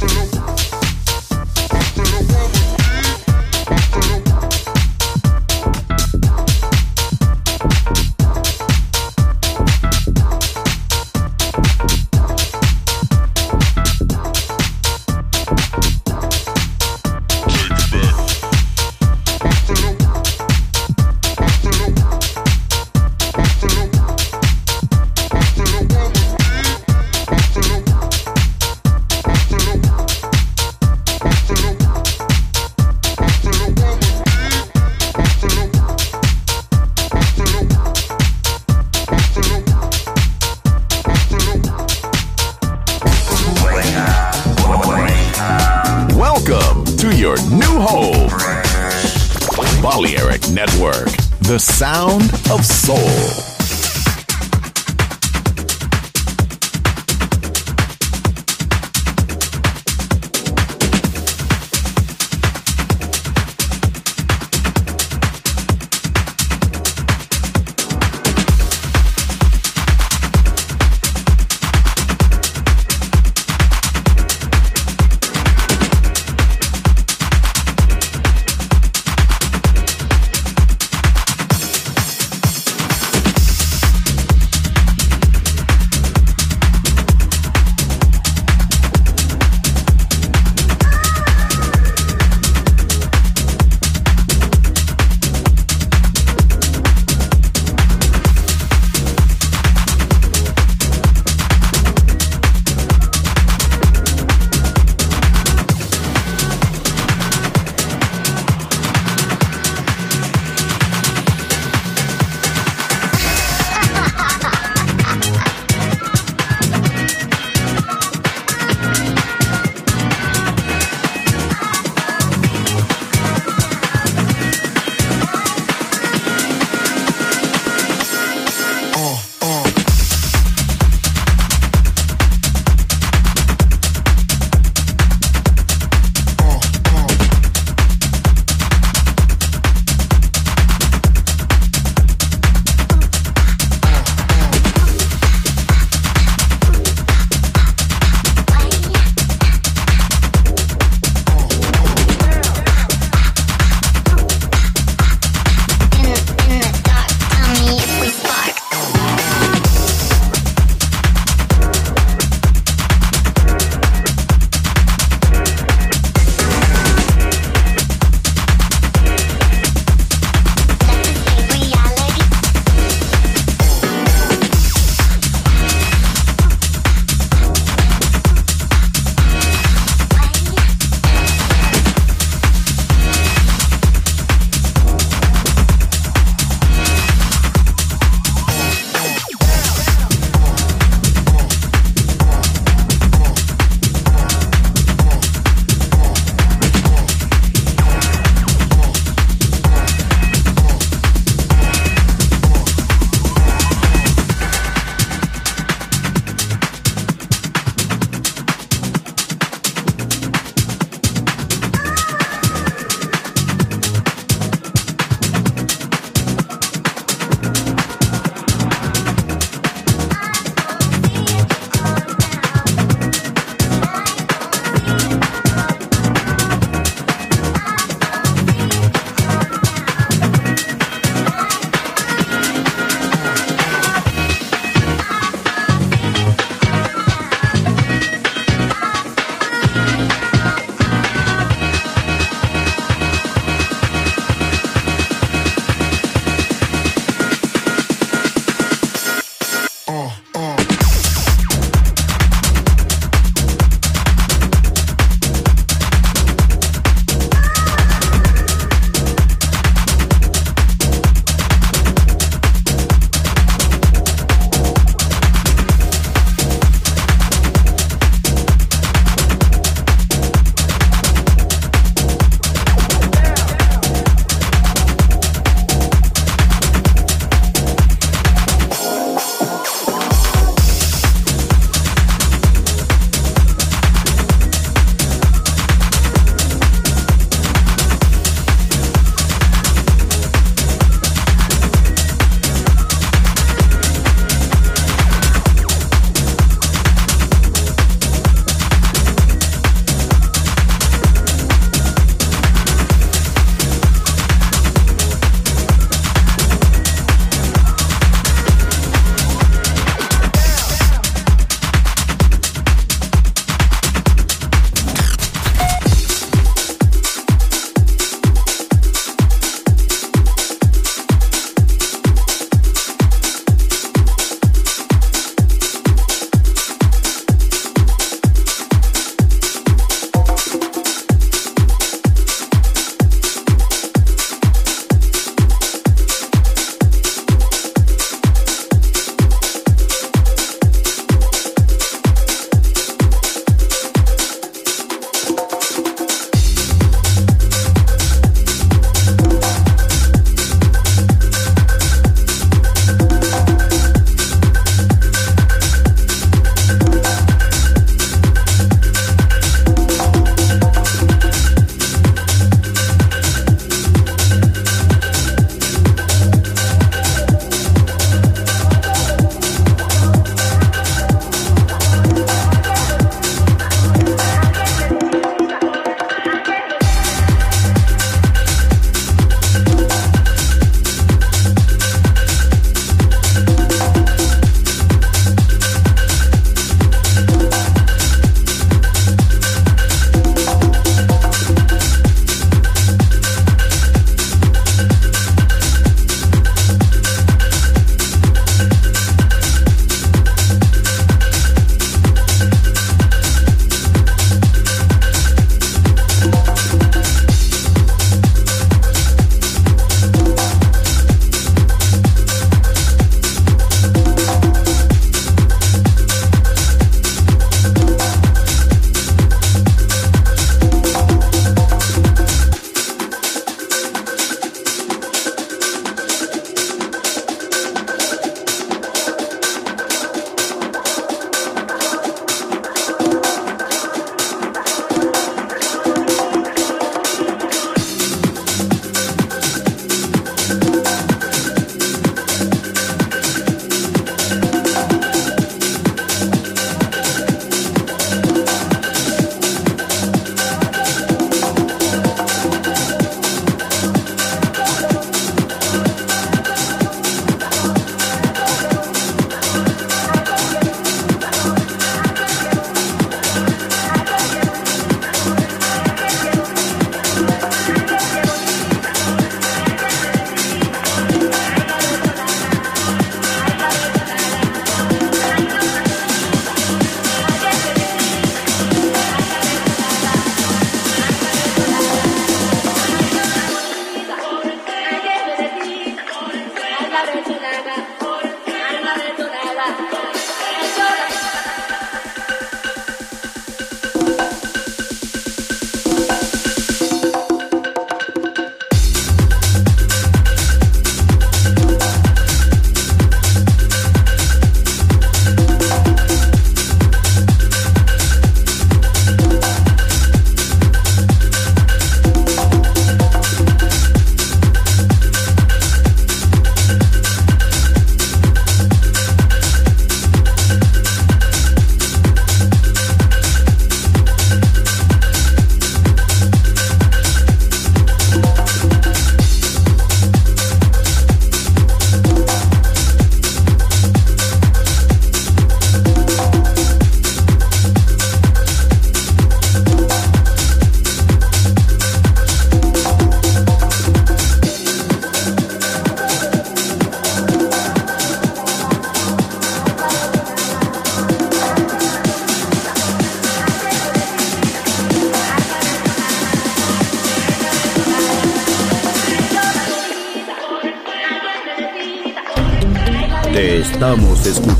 buffalo.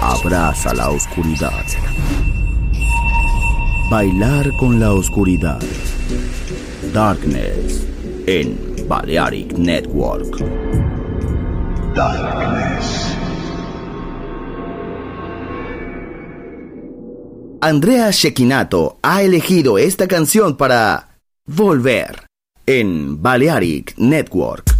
Abraza la oscuridad. Bailar con la oscuridad. Darkness en Balearic Network. Darkness. Andrea Shekinato ha elegido esta canción para Volver en Balearic Network.